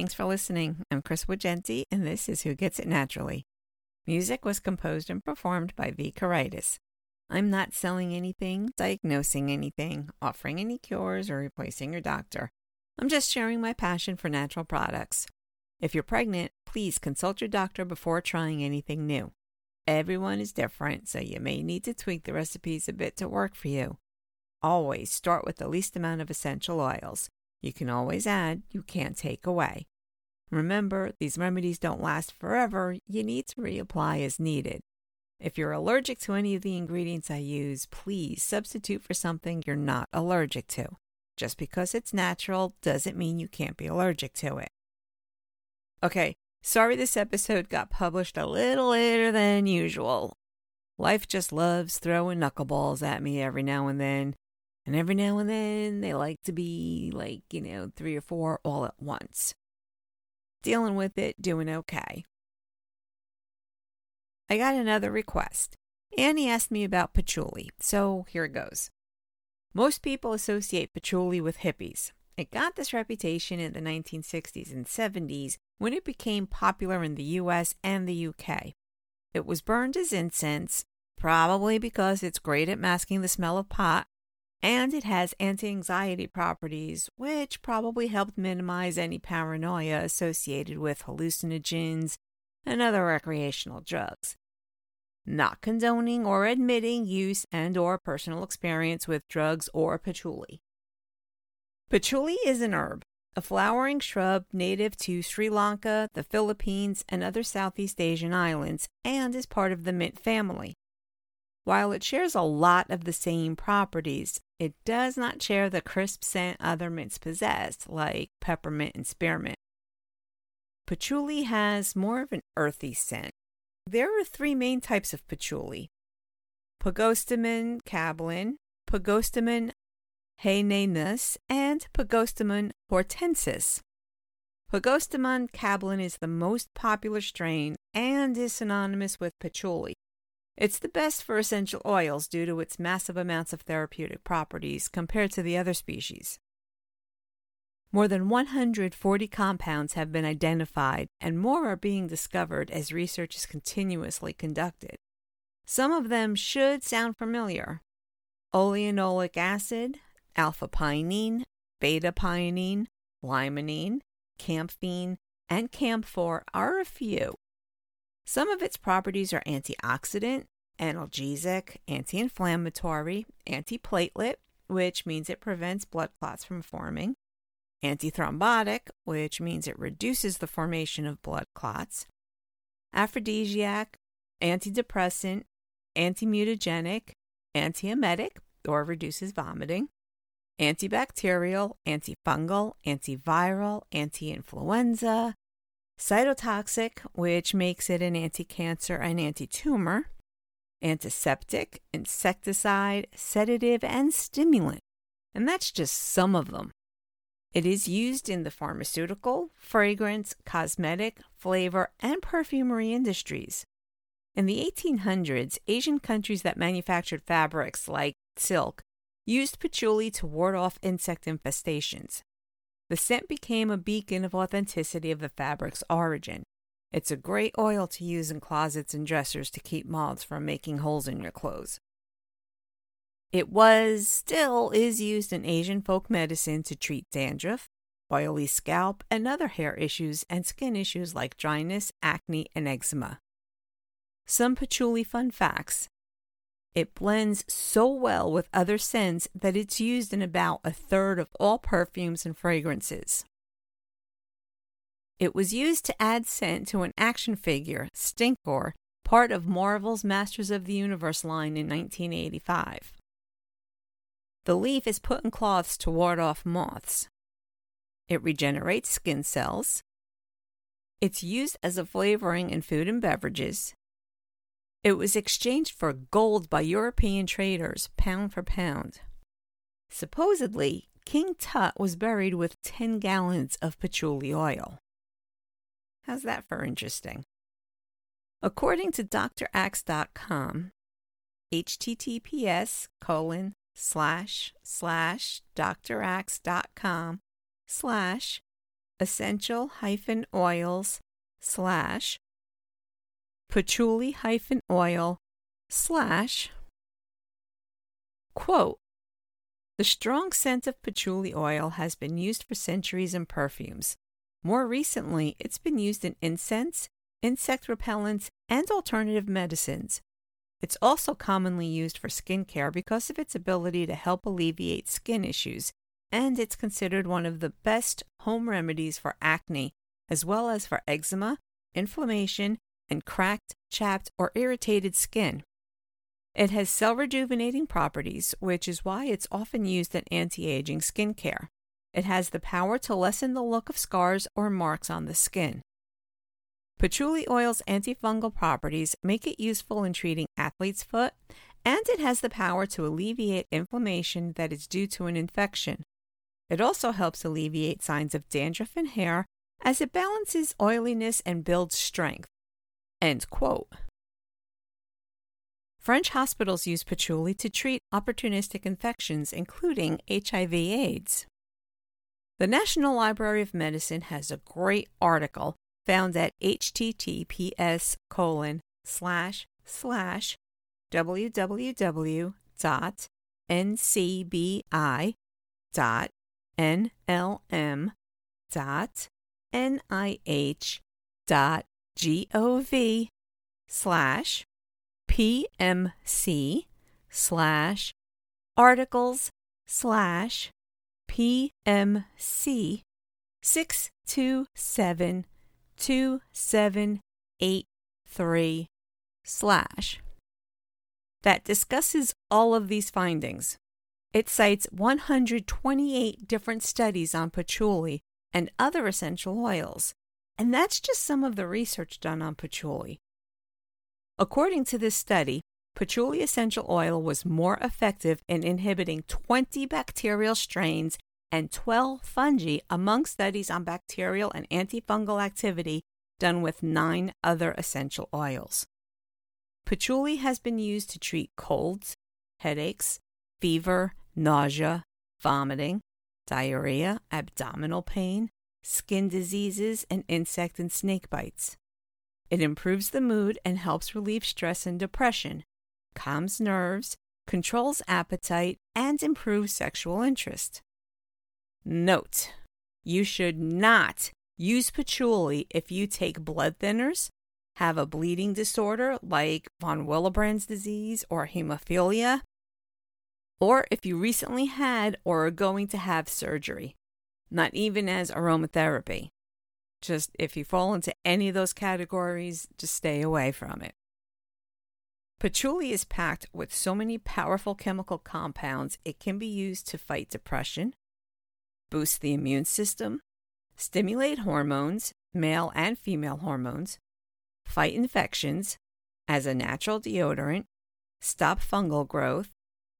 Thanks for listening. I'm Chris Wagenti, and this is Who Gets It Naturally. Music was composed and performed by V. Karaitis. I'm not selling anything, diagnosing anything, offering any cures, or replacing your doctor. I'm just sharing my passion for natural products. If you're pregnant, please consult your doctor before trying anything new. Everyone is different, so you may need to tweak the recipes a bit to work for you. Always start with the least amount of essential oils. You can always add, you can't take away. Remember, these remedies don't last forever. You need to reapply as needed. If you're allergic to any of the ingredients I use, please substitute for something you're not allergic to. Just because it's natural doesn't mean you can't be allergic to it. Okay, sorry this episode got published a little later than usual. Life just loves throwing knuckleballs at me every now and then, and every now and then they like to be like, you know, three or four all at once. Dealing with it, doing okay. I got another request. Annie asked me about patchouli, so here it goes. Most people associate patchouli with hippies. It got this reputation in the 1960s and 70s when it became popular in the US and the UK. It was burned as incense, probably because it's great at masking the smell of pot, and it has anti anxiety properties, which probably helped minimize any paranoia associated with hallucinogens and other recreational drugs. Not condoning or admitting use and or personal experience with drugs or patchouli. Patchouli is an herb, a flowering shrub native to Sri Lanka, the Philippines, and other Southeast Asian islands, and is part of the mint family. While it shares a lot of the same properties, it does not share the crisp scent other mints possess, like peppermint and spearmint. Patchouli has more of an earthy scent. There are three main types of patchouli Pogostemon cablin, Pogostemon heyneanus, and Pogostemon hortensis. Pogostemon cablin is the most popular strain and is synonymous with patchouli. It's the best for essential oils due to its massive amounts of therapeutic properties compared to the other species. More than 140 compounds have been identified, and more are being discovered as research is continuously conducted. Some of them should sound familiar oleanolic acid, alpha pinene, beta pinene, limonene, camphene, and camphor are a few. Some of its properties are antioxidant, analgesic, anti inflammatory, antiplatelet, which means it prevents blood clots from forming, antithrombotic, which means it reduces the formation of blood clots, aphrodisiac, antidepressant, antimutagenic, antiemetic, or reduces vomiting, antibacterial, antifungal, antiviral, anti influenza, cytotoxic, which makes it an anti cancer and anti tumor, antiseptic, insecticide, sedative, and stimulant. And that's just some of them. It is used in the pharmaceutical, fragrance, cosmetic, flavor, and perfumery industries. In the 1800s, Asian countries that manufactured fabrics like silk used patchouli to ward off insect infestations. The scent became a beacon of authenticity of the fabric's origin. It's a great oil to use in closets and dressers to keep moths from making holes in your clothes. It was, still is used in Asian folk medicine to treat dandruff, oily scalp, and other hair issues and skin issues like dryness, acne, and eczema. Some patchouli fun facts it blends so well with other scents that it's used in about a third of all perfumes and fragrances. It was used to add scent to an action figure, Stinkor, part of Mattel's Masters of the Universe line in 1985. The leaf is put in cloths to ward off moths. It regenerates skin cells. It's used as a flavoring in food and beverages. It was exchanged for gold by European traders, pound for pound. Supposedly, King Tut was buried with 10 gallons of patchouli oil. How's that for interesting? According to draxe.com, https colon slash slash draxe.com slash essential hyphen oils slash patchouli hyphen oil slash quote the strong scent of patchouli oil has been used for centuries in perfumes. More recently, it's been used in incense, insect repellents, and alternative medicines. It's also commonly used for skincare because of its ability to help alleviate skin issues, and it's considered one of the best home remedies for acne, as well as for eczema, inflammation, and cracked, chapped, or irritated skin. It has cell rejuvenating properties, which is why it's often used in anti aging skincare. It has the power to lessen the look of scars or marks on the skin. Patchouli oil's antifungal properties make it useful in treating athlete's foot, and it has the power to alleviate inflammation that is due to an infection. It also helps alleviate signs of dandruff in hair as it balances oiliness and builds strength. End quote. French hospitals use patchouli to treat opportunistic infections, including HIV/AIDS. The National Library of Medicine has a great article found at https colon slash slash www gov slash pmc slash articles slash pmc 6272783 slash that discusses all of these findings. It cites 128 different studies on patchouli and other essential oils, and that's just some of the research done on patchouli. According to this study, patchouli essential oil was more effective in inhibiting 20 bacterial strains and 12 fungi among studies on bacterial and antifungal activity done with nine other essential oils. Patchouli has been used to treat colds, headaches, fever, nausea, vomiting, diarrhea, abdominal pain, skin diseases, and insect and snake bites. It improves the mood and helps relieve stress and depression, calms nerves, controls appetite, and improves sexual interest. Note you should not use patchouli if you take blood thinners, have a bleeding disorder like von Willebrand's disease or hemophilia, or if you recently had or are going to have surgery, not even as aromatherapy. Just if you fall into any of those categories, just stay away from it. Patchouli is packed with so many powerful chemical compounds, it can be used to fight depression, boost the immune system, stimulate hormones, male and female hormones, fight infections as a natural deodorant, stop fungal growth,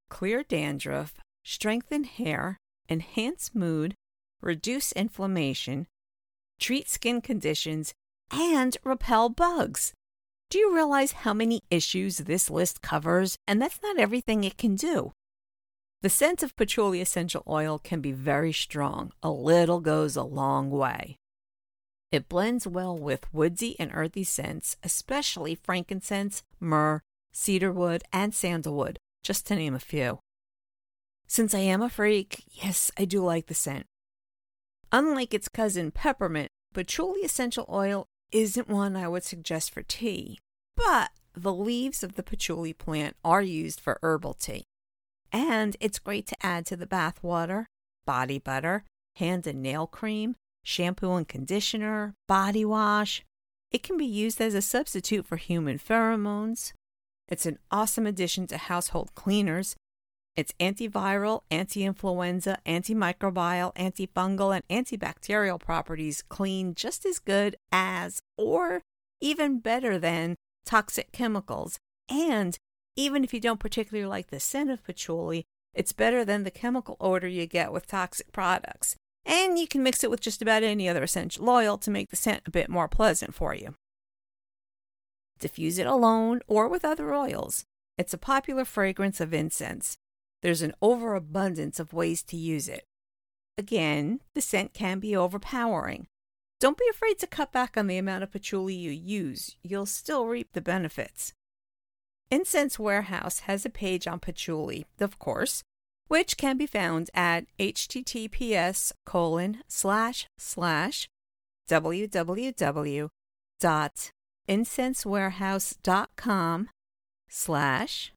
clear dandruff, strengthen hair, enhance mood, reduce inflammation, treat skin conditions, and repel bugs. Do you realize how many issues this list covers? And that's not everything it can do. The scent of patchouli essential oil can be very strong. A little goes a long way. It blends well with woodsy and earthy scents, especially frankincense, myrrh, cedarwood, and sandalwood, just to name a few. Since I am a freak, yes, I do like the scent. Unlike its cousin peppermint, patchouli essential oil isn't one I would suggest for tea, but the leaves of the patchouli plant are used for herbal tea. And it's great to add to the bath water, body butter, hand and nail cream, shampoo and conditioner, body wash. It can be used as a substitute for human pheromones. It's an awesome addition to household cleaners its antiviral, anti influenza, antimicrobial, antifungal, and antibacterial properties clean just as good as, or even better than, toxic chemicals. And even if you don't particularly like the scent of patchouli, it's better than the chemical odor you get with toxic products. And you can mix it with just about any other essential oil to make the scent a bit more pleasant for you. Diffuse it alone or with other oils. It's a popular fragrance of incense. There's an overabundance of ways to use it. again, the scent can be overpowering. Don't be afraid to cut back on the amount of patchouli you use. You'll still reap the benefits. Incense Warehouse has a page on patchouli, of course, which can be found at https colon slash slash www.incensewarehouse.com slash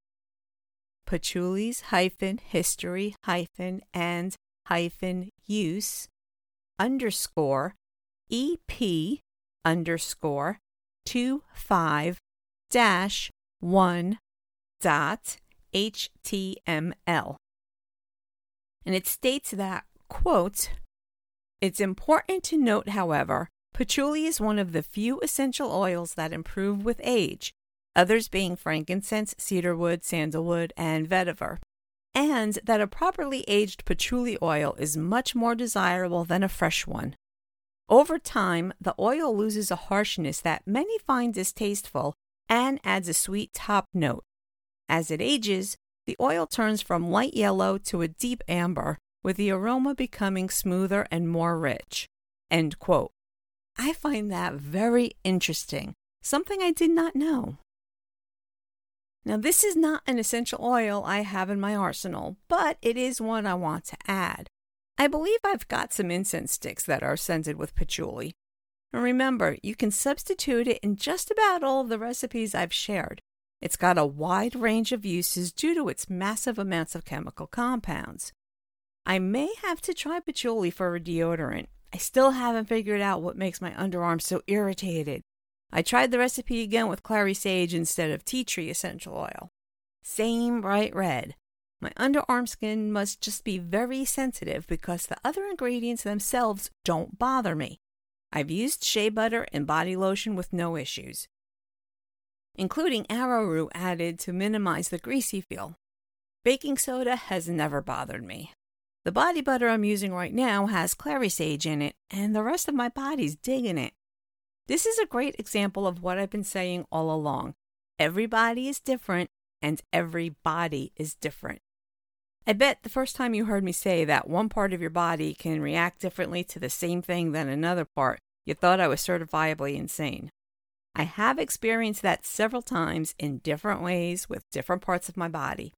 patchouli's hyphen history hyphen and hyphen use underscore ep underscore two five dash one dot html and it states that, quote, It's important to note, however, patchouli is one of the few essential oils that improve with age, others being frankincense, cedarwood, sandalwood, and vetiver, and that a properly aged patchouli oil is much more desirable than a fresh one. Over time, the oil loses a harshness that many find distasteful and adds a sweet top note. As it ages, the oil turns from light yellow to a deep amber, with the aroma becoming smoother and more rich. I find that very interesting, something I did not know. Now, this is not an essential oil I have in my arsenal, but it is one I want to add. I believe I've got some incense sticks that are scented with patchouli. And remember, you can substitute it in just about all of the recipes I've shared. It's got a wide range of uses due to its massive amounts of chemical compounds. I may have to try patchouli for a deodorant. I still haven't figured out what makes my underarms so irritated. I tried the recipe again with clary sage instead of tea tree essential oil. Same bright red. My underarm skin must just be very sensitive because the other ingredients themselves don't bother me. I've used shea butter and body lotion with no issues including arrowroot added to minimize the greasy feel. Baking soda has never bothered me. The body butter I'm using right now has clary sage in it, and the rest of my body's digging it. This is a great example of what I've been saying all along. Everybody is different, and everybody is different. I bet the first time you heard me say that one part of your body can react differently to the same thing than another part, you thought I was certifiably insane. I have experienced that several times in different ways with different parts of my body.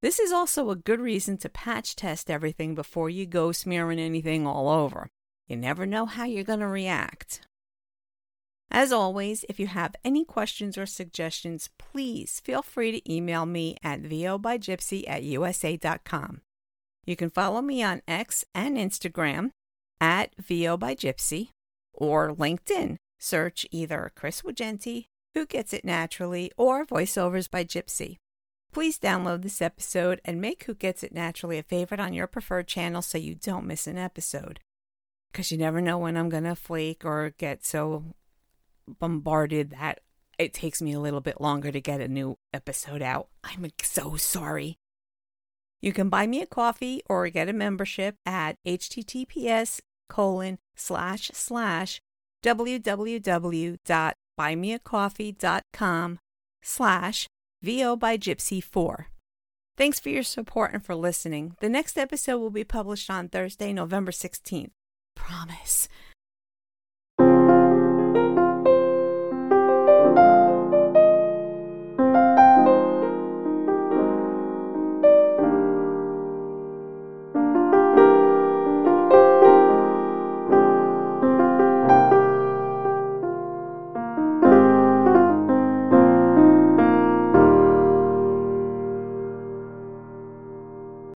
This is also a good reason to patch test everything before you go smearing anything all over. You never know how you're going to react. As always, if you have any questions or suggestions, please feel free to email me at vobygypsy at usa.com. You can follow me on X and Instagram at vobygypsy or LinkedIn Search either Chris Wagenti, Who Gets It Naturally, or Voiceovers by Gypsy. Please download this episode and make Who Gets It Naturally a favorite on your preferred channel so you don't miss an episode. Because you never know when I'm going to flake or get so bombarded that it takes me a little bit longer to get a new episode out. I'm so sorry. You can buy me a coffee or get a membership at https colon slash slash www.buymeacoffee.com slash VO by Gypsy 4. Thanks for your support and for listening. The next episode will be published on Thursday, November 16th. Promise.